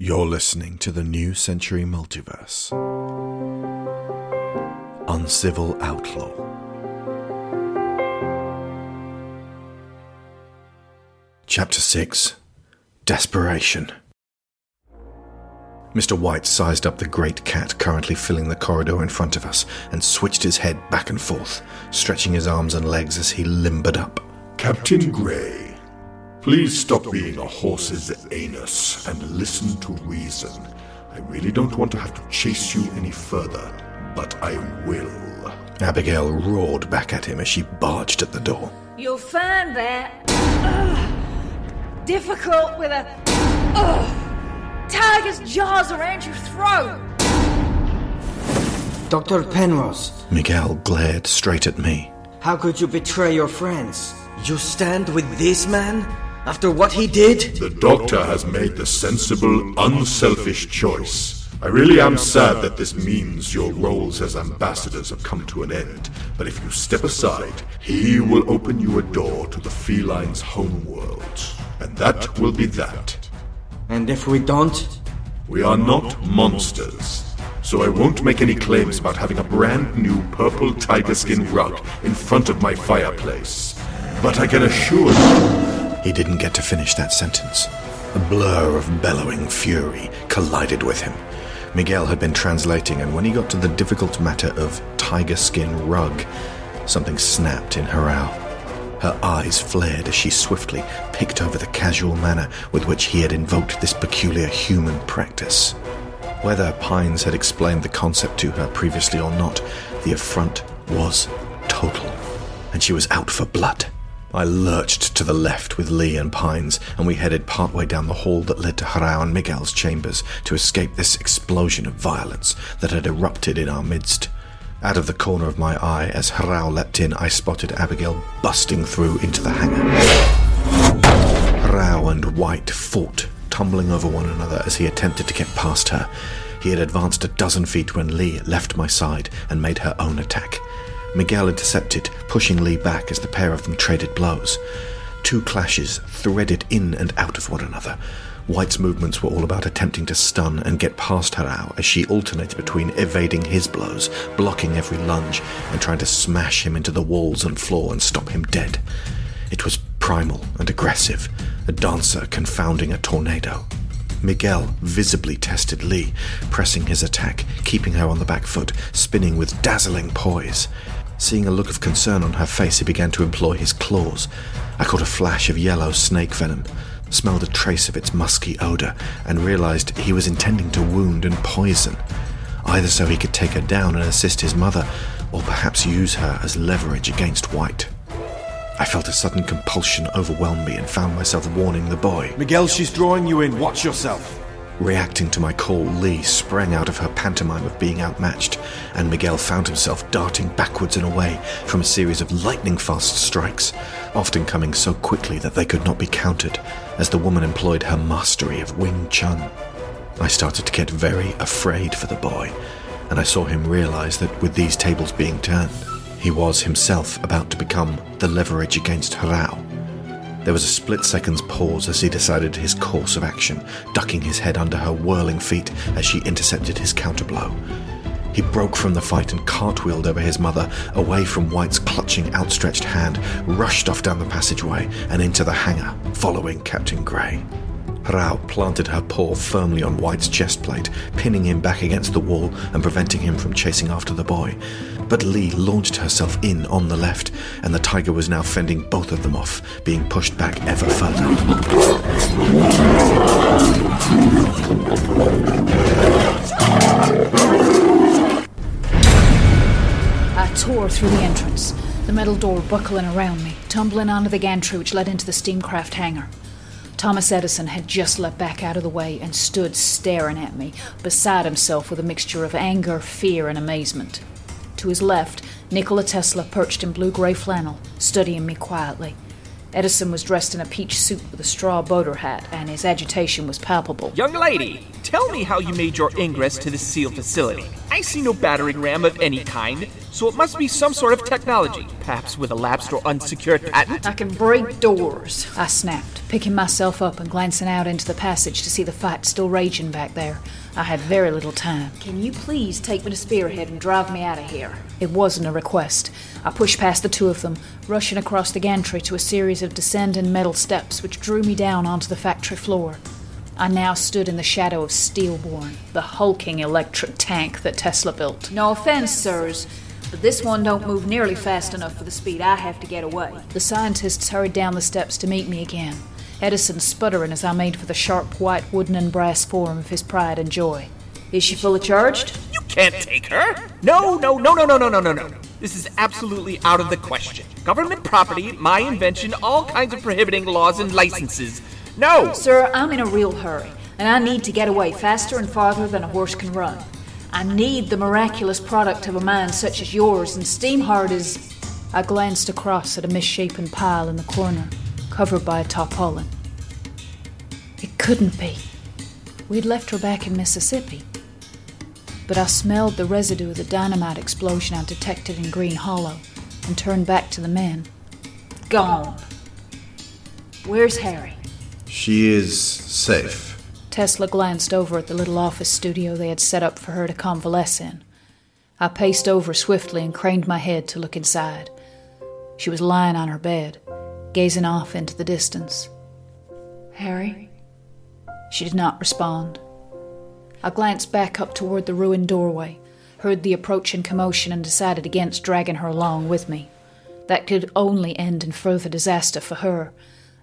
You're listening to the New Century Multiverse. Uncivil Outlaw. Chapter 6 Desperation. Mr. Wight sized up the great cat currently filling the corridor in front of us and switched his head back and forth, stretching his arms and legs as he limbered up. Captain Grey, Please stop being a horse's anus and listen to reason. I really don't want to have to chase you any further, but I will. Abigail roared back at him as she barged at the door. You'll find that ugh, difficult with a ugh, tiger's jaws around your throat. Dr. Penrose, Miguel glared straight at me. how could you betray your friends? You stand with this man? After what he did? The doctor has made the sensible, unselfish choice. I really am sad that this means your roles as ambassadors have come to an end, but if you step aside, he will open you a door to the feline's homeworld. And that will be that. And if we don't? We are not monsters. So I won't make any claims about having a brand new purple tiger skin rug in front of my fireplace. But I can assure you He didn't get to finish that sentence. A blur of bellowing fury collided with him. Miguel had been translating, and when he got to the difficult matter of tiger skin rug, something snapped in Hrao. Her eyes flared as she swiftly picked over the casual manner with which he had invoked this peculiar human practice. Whether Pines had explained the concept to her previously or not, the affront was total, and she was out for blood. I lurched to the left with Li and Pines, and we headed partway down the hall that led to Hrao and Miguel's chambers to escape this explosion of violence that had erupted in our midst. Out of the corner of my eye, as Hrao leapt in, I spotted Abigail busting through into the hangar. Hrao and Wight fought, tumbling over one another as he attempted to get past her. He had advanced a dozen feet when Li left my side and made her own attack. Miguel intercepted, pushing Li back as the pair of them traded blows. Two clashes threaded in and out of one another. Wight's movements were all about attempting to stun and get past Hrao as she alternated between evading his blows, blocking every lunge, and trying to smash him into the walls and floor and stop him dead. It was primal and aggressive, a dancer confounding a tornado. Miguel visibly tested Li, pressing his attack, keeping her on the back foot, spinning with dazzling poise. Seeing a look of concern on her face, he began to employ his claws. I caught a flash of yellow snake venom, smelled a trace of its musky odor, and realized he was intending to wound and poison, either so he could take her down and assist his mother, or perhaps use her as leverage against Wight. I felt a sudden compulsion overwhelm me and found myself warning the boy. Miguel, she's drawing you in. Watch yourself. Reacting to my call, Li sprang out of her pantomime of being outmatched, and Miguel found himself darting backwards and away from a series of lightning fast strikes, often coming so quickly that they could not be countered, as the woman employed her mastery of Wing Chun. I started to get very afraid for the boy, and I saw him realize that with these tables being turned, he was himself about to become the leverage against Hrao. There was a split second's pause as he decided his course of action, ducking his head under her whirling feet as she intercepted his counterblow. He broke from the fight and cartwheeled over his mother, away from Wight's clutching, outstretched hand, rushed off down the passageway and into the hangar, following Captain Grey. Hrao planted her paw firmly on Wight's chest plate, pinning him back against the wall and preventing him from chasing after the boy. But Li launched herself in on the left, and the tiger was now fending both of them off, being pushed back ever further. I tore through the entrance, the metal door buckling around me, tumbling onto the gantry which led into the steamcraft hangar. Thomas Edison had just leapt back out of the way and stood staring at me, beside himself with a mixture of anger, fear, and amazement. To his left, Nikola Tesla perched in blue gray flannel, studying me quietly. Edison was dressed in a peach suit with a straw boater hat, and his agitation was palpable. Young lady, tell me how you made your ingress to the sealed facility. I see no battering ram of any kind, so it must be some sort of technology, perhaps with a lapsed or unsecured patent. I can break doors, I snapped, picking myself up and glancing out into the passage to see the fight still raging back there. I had very little time. Can you please take me to Spearhead and drive me out of here? It wasn't a request. I pushed past the two of them, rushing across the gantry to a series of descending metal steps which drew me down onto the factory floor. I now stood in the shadow of Steelborn, the hulking electric tank that Tesla built. No offense, sirs, but this one don't move nearly fast enough for the speed I have to get away. The scientists hurried down the steps to meet me again, Edison sputtering as I made for the sharp white wooden and brass form of his pride and joy. Is she fully charged? You can't take her! No, no, no, no, no, no, no, no, no. This is absolutely out of the question. Government property, my invention, all kinds of prohibiting laws and licenses. No! Sir, I'm in a real hurry, and I need to get away faster and farther than a horse can run. I need the miraculous product of a mind such as yours, and Steamheart is. I glanced across at a misshapen pile in the corner, covered by a tarpaulin. It couldn't be. We'd left her back in Mississippi. But I smelled the residue of the dynamite explosion I detected in Green Hollow and turned back to the men. Gone. Where's Harry? She is safe. Tesla glanced over at the little office studio they had set up for her to convalesce in. I paced over swiftly and craned my head to look inside. She was lying on her bed, gazing off into the distance. Harry? She did not respond. I glanced back up toward the ruined doorway, heard the approaching commotion, and decided against dragging her along with me. That could only end in further disaster for her,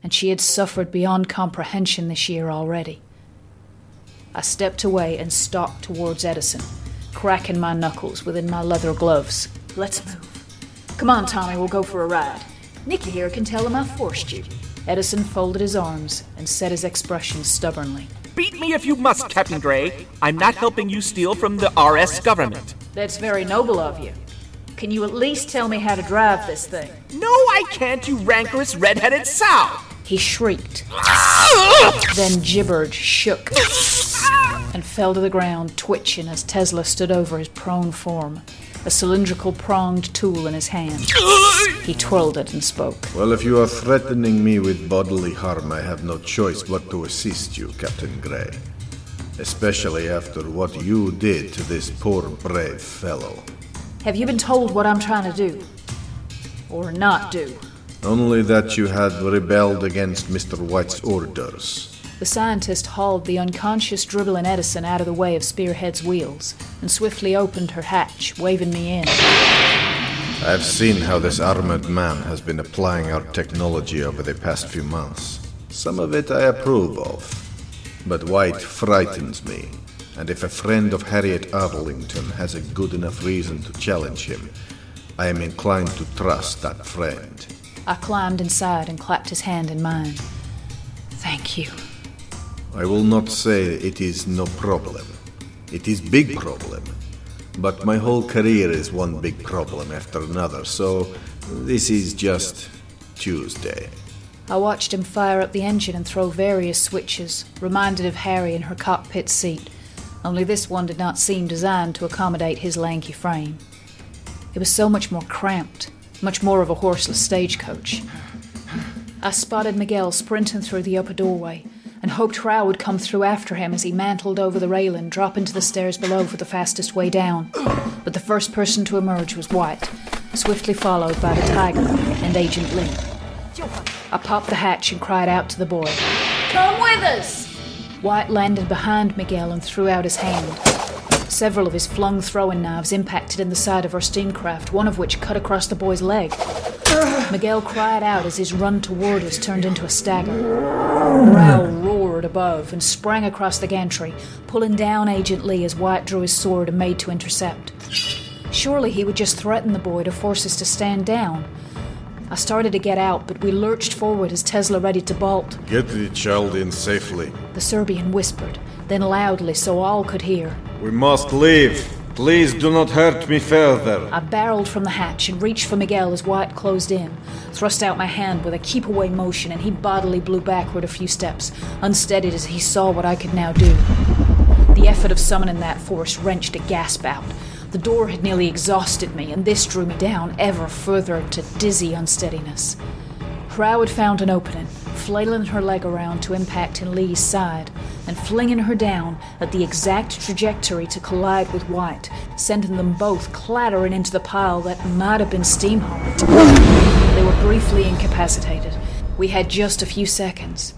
and she had suffered beyond comprehension this year already. I stepped away and stalked towards Edison, cracking my knuckles within my leather gloves. Let's move. Come on, Tommy, we'll go for a ride. Nicky here can tell him I forced you. Edison folded his arms and set his expression stubbornly. Beat me if you must, Captain Grey. I'm not helping you steal from the RS government. That's very noble of you. Can you at least tell me how to drive this thing? No, I can't, you rancorous red-headed sow! He shrieked, then gibbered, shook, fell to the ground, twitching as Tesla stood over his prone form, a cylindrical pronged tool in his hand. He twirled it and spoke. Well, if you are threatening me with bodily harm, I have no choice but to assist you, Captain Grey. Especially after what you did to this poor brave fellow. Have you been told what I'm trying to do? Or not do? Only that you had rebelled against Mr. Wight's orders. The scientist hauled the unconscious dribbling Edison out of the way of Spearhead's wheels and swiftly opened her hatch, waving me in. I've seen how this armored man has been applying our technology over the past few months. Some of it I approve of. But Wight frightens me, and if a friend of Harriet Arlington has a good enough reason to challenge him, I am inclined to trust that friend. I climbed inside and clapped his hand in mine. Thank you. I will not say it is no problem. It is big problem. But my whole career is one big problem after another, so this is just Tuesday. I watched him fire up the engine and throw various switches, reminded of Harry in her cockpit seat, only this one did not seem designed to accommodate his lanky frame. It was so much more cramped, much more of a horseless stagecoach. I spotted Miguel sprinting through the upper doorway and hoped Hrao would come through after him as he mantled over the railing, dropping to the stairs below for the fastest way down. But the first person to emerge was Wight, swiftly followed by the Tiger and Agent Li. I popped the hatch and cried out to the boy. Come with us! Wight landed behind Miguel and threw out his hand. Several of his flung throwing knives impacted in the side of our steamcraft, one of which cut across the boy's leg. Miguel cried out as his run toward us turned into a stagger. Hrao roared above and sprang across the gantry, pulling down Agent Li as Wight drew his sword and made to intercept. Surely he would just threaten the boy to force us to stand down. I started to get out, but we lurched forward as Tesla ready to bolt. Get the child in safely. The Serbian whispered, then loudly so all could hear. We must leave. Please do not hurt me further. I barreled from the hatch and reached for Miguel as Wight closed in, thrust out my hand with a keep away motion, and he bodily blew backward a few steps, unsteadied as he saw what I could now do. The effort of summoning that force wrenched a gasp out. The door had nearly exhausted me, and this drew me down ever further into dizzy unsteadiness. Hrao had found an opening, flailing her leg around to impact in Li's side, and flinging her down at the exact trajectory to collide with Wight, sending them both clattering into the pile that might have been Steamheart. They were briefly incapacitated. We had just a few seconds.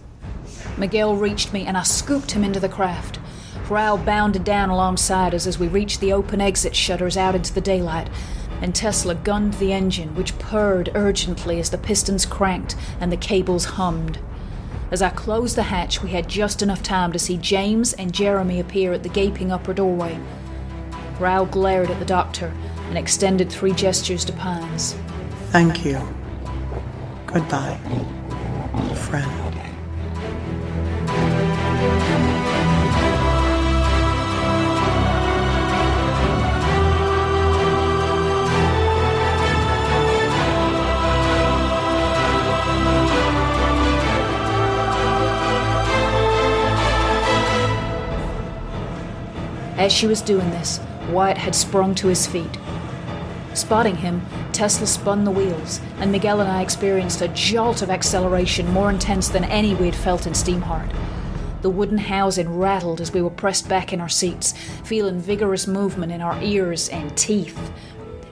Miguel reached me, and I scooped him into the craft. Hrao bounded down alongside us as we reached the open exit shutters out into the daylight, and Tesla gunned the engine, which purred urgently as the pistons cranked and the cables hummed. As I closed the hatch, we had just enough time to see James and Jeremy appear at the gaping upper doorway. Hrao glared at the doctor and extended three gestures to Pines. Thank you. Goodbye, friend. As she was doing this, Wyatt had sprung to his feet. Spotting him, Tesla spun the wheels, and Miguel and I experienced a jolt of acceleration more intense than any we had felt in Steamheart. The wooden housing rattled as we were pressed back in our seats, feeling vigorous movement in our ears and teeth.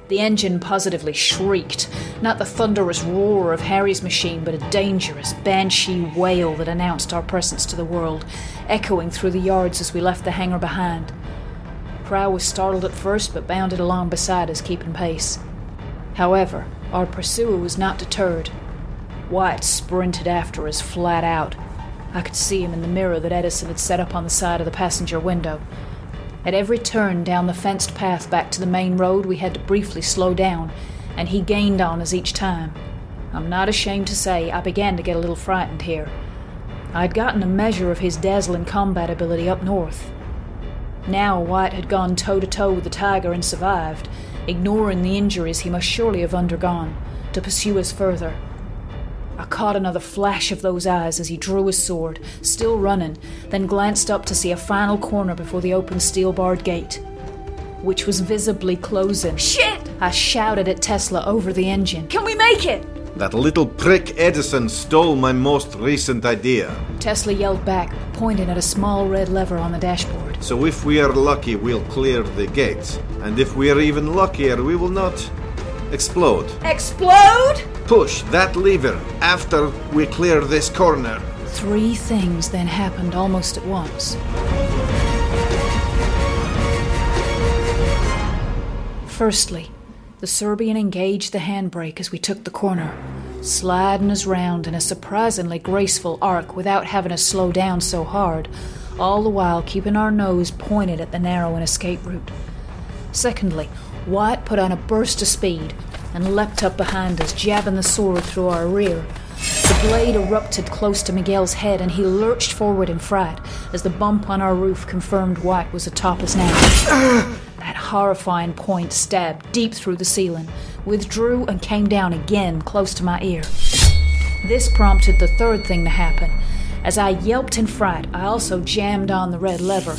The engine positively shrieked, not the thunderous roar of Harry's machine, but a dangerous, banshee wail that announced our presence to the world, echoing through the yards as we left the hangar behind. Hrao was startled at first, but bounded along beside us, keeping pace. However, our pursuer was not deterred. Wight sprinted after us flat out. I could see him in the mirror that Edison had set up on the side of the passenger window. At every turn down the fenced path back to the main road, we had to briefly slow down, and he gained on us each time. I'm not ashamed to say I began to get a little frightened here. I'd gotten a measure of his dazzling combat ability up north. Now Wight had gone toe to toe with the tiger and survived, ignoring the injuries he must surely have undergone, to pursue us further. I caught another flash of those eyes as he drew his sword, still running, then glanced up to see a final corner before the open steel barred gate, which was visibly closing. Shit! I shouted at Tesla over the engine. Can we make it? That little prick Edison stole my most recent idea. Tesla yelled back, pointing at a small red lever on the dashboard. So if we are lucky, we'll clear the gates. And if we are even luckier, we will not explode. Explode? Push that lever after we clear this corner. Three things then happened almost at once. Firstly, the Serbian engaged the handbrake as we took the corner, sliding us round in a surprisingly graceful arc without having us slow down so hard, all the while keeping our nose pointed at the narrow and escape route. Secondly, Wyatt put on a burst of speed and leapt up behind us, jabbing the sword through our rear. The blade erupted close to Miguel's head, and he lurched forward in fright as the bump on our roof confirmed Wight was atop us now. that horrifying point stabbed deep through the ceiling, withdrew, and came down again close to my ear. This prompted the third thing to happen. As I yelped in fright, I also jammed on the red lever.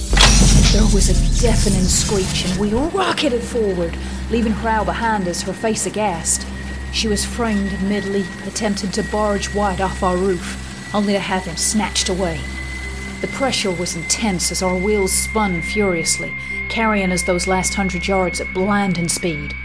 There was a deafening screech, and we rocketed forward, leaving Hrao behind us, her face aghast. She was framed mid leap, attempting to barge Wight off our roof, only to have him snatched away. The pressure was intense as our wheels spun furiously, carrying us those last hundred yards at blinding speed.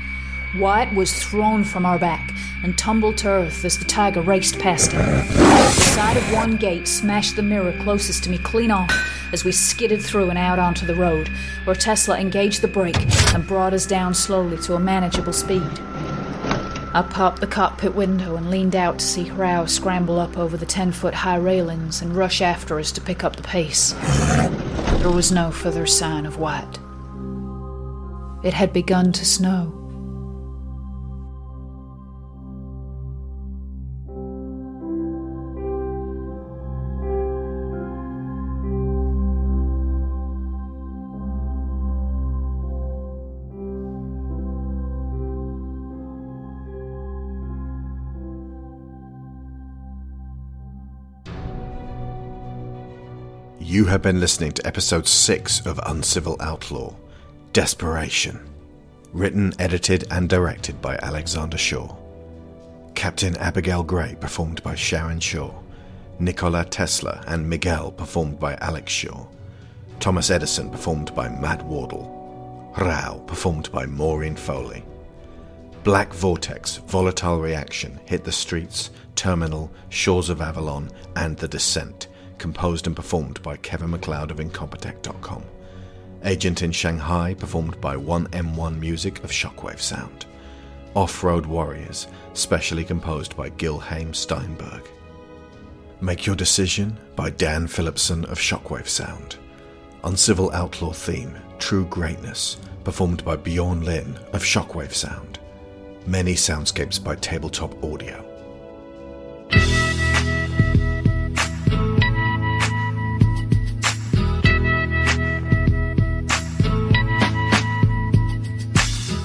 Wight was thrown from our back and tumbled to earth as the tiger raced past him. The side of one gate smashed the mirror closest to me clean off as we skidded through and out onto the road, where Tesla engaged the brake and brought us down slowly to a manageable speed. I popped the cockpit window and leaned out to see Hrao scramble up over the ten foot high railings and rush after us to pick up the pace. There was no further sign of Wight. It had begun to snow. You have been listening to episode 6 of Uncivil Outlaw Desperation. Written, edited, and directed by Alexander Shaw. Captain Abigail Grey, performed by Sharon Shaw. Nikola Tesla and Miguel, performed by Alex Shaw. Thomas Edison, performed by Matt Wardle. Hrao, performed by Maureen Foley. Black Vortex, Volatile Reaction, Hit the Streets, Terminal, Shores of Avalon, and The Descent, composed and performed by Kevin MacLeod of Incompetech.com. Agent in Shanghai, performed by 1M1 Music of Shockwave Sound. Off Road Warriors, specially composed by Gil Haim Steinberg. Make Your Decision by Dan Phillipson of Shockwave Sound. Uncivil Outlaw Theme, True Greatness, performed by Bjorn Lynne of Shockwave Sound. Many soundscapes by Tabletop Audio.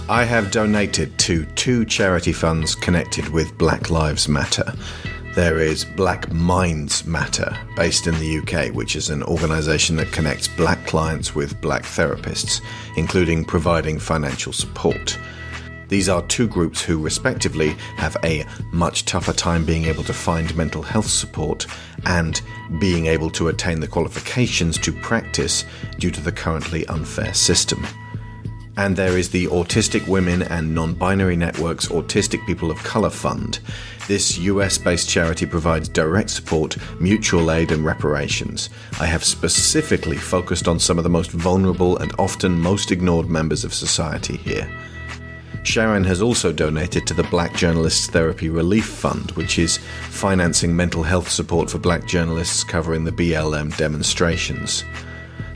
I have donated to two charity funds connected with Black Lives Matter. There is Black Minds Matter, based in the UK, which is an organisation that connects black clients with black therapists, including providing financial support. These are two groups who, respectively, have a much tougher time being able to find mental health support and being able to attain the qualifications to practice due to the currently unfair system. And there is the Autistic Women and Non Binary Networks Autistic People of Color Fund. This US based charity provides direct support, mutual aid, and reparations. I have specifically focused on some of the most vulnerable and often most ignored members of society here. Sharon has also donated to the Black Journalists Therapy Relief Fund, which is financing mental health support for black journalists covering the BLM demonstrations.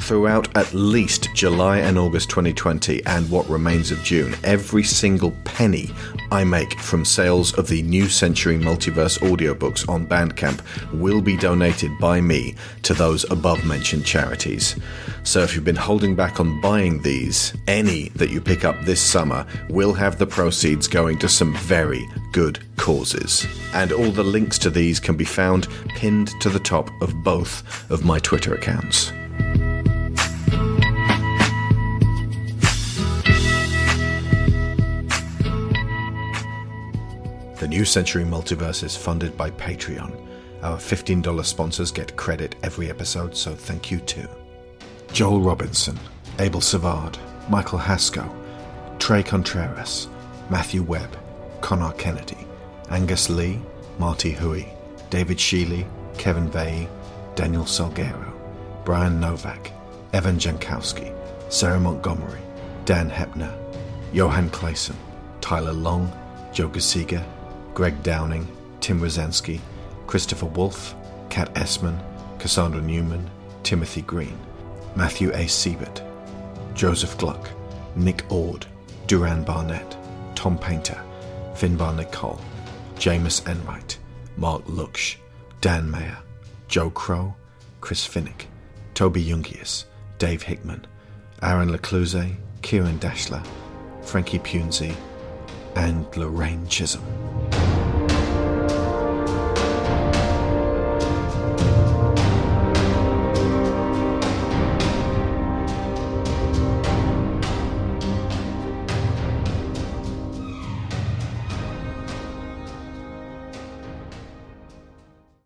Throughout at least July and August 2020 and what remains of June, every single penny I make from sales of the New Century Multiverse audiobooks on Bandcamp will be donated by me to those above mentioned charities. So if you've been holding back on buying these, any that you pick up this summer will have the proceeds going to some very good causes. And all the links to these can be found pinned to the top of both of my Twitter accounts. New Century Multiverse is funded by Patreon. Our $15 sponsors get credit every episode, so thank you too. Joel Robinson, Abel Savard, Michael Hasko, Tre Contreras, Matthew Webb, Conar Kennedy, Angus Lee, Marty Hooie, David Shealy, Kevin Veighy, Daniel Salgueiro, Bryan Novak, Evan Jankowski, Sarah Montgomery, Dan Hoeppner, Johan Claesson, Tylor Long, Jo Gisiger, Greg Downing, Tim Rozenski, Christopher Wolfe, Kat Essmann, Cassandra Newman, Timothy Green, Matthew A. Seibert, Joseph Gluck, Nick Ord, Duran Barnett, Tom Painter, Finbar Nicholl, Jamas Enright, Marc Lucksch, Dan Mayer, Joe Crow, Chris Finik, Toby Jungius, Dave Hickman, Aaron LaCluyze, Ciaran Dachtler, Frankie Punzi, and Lorraine Chisholm.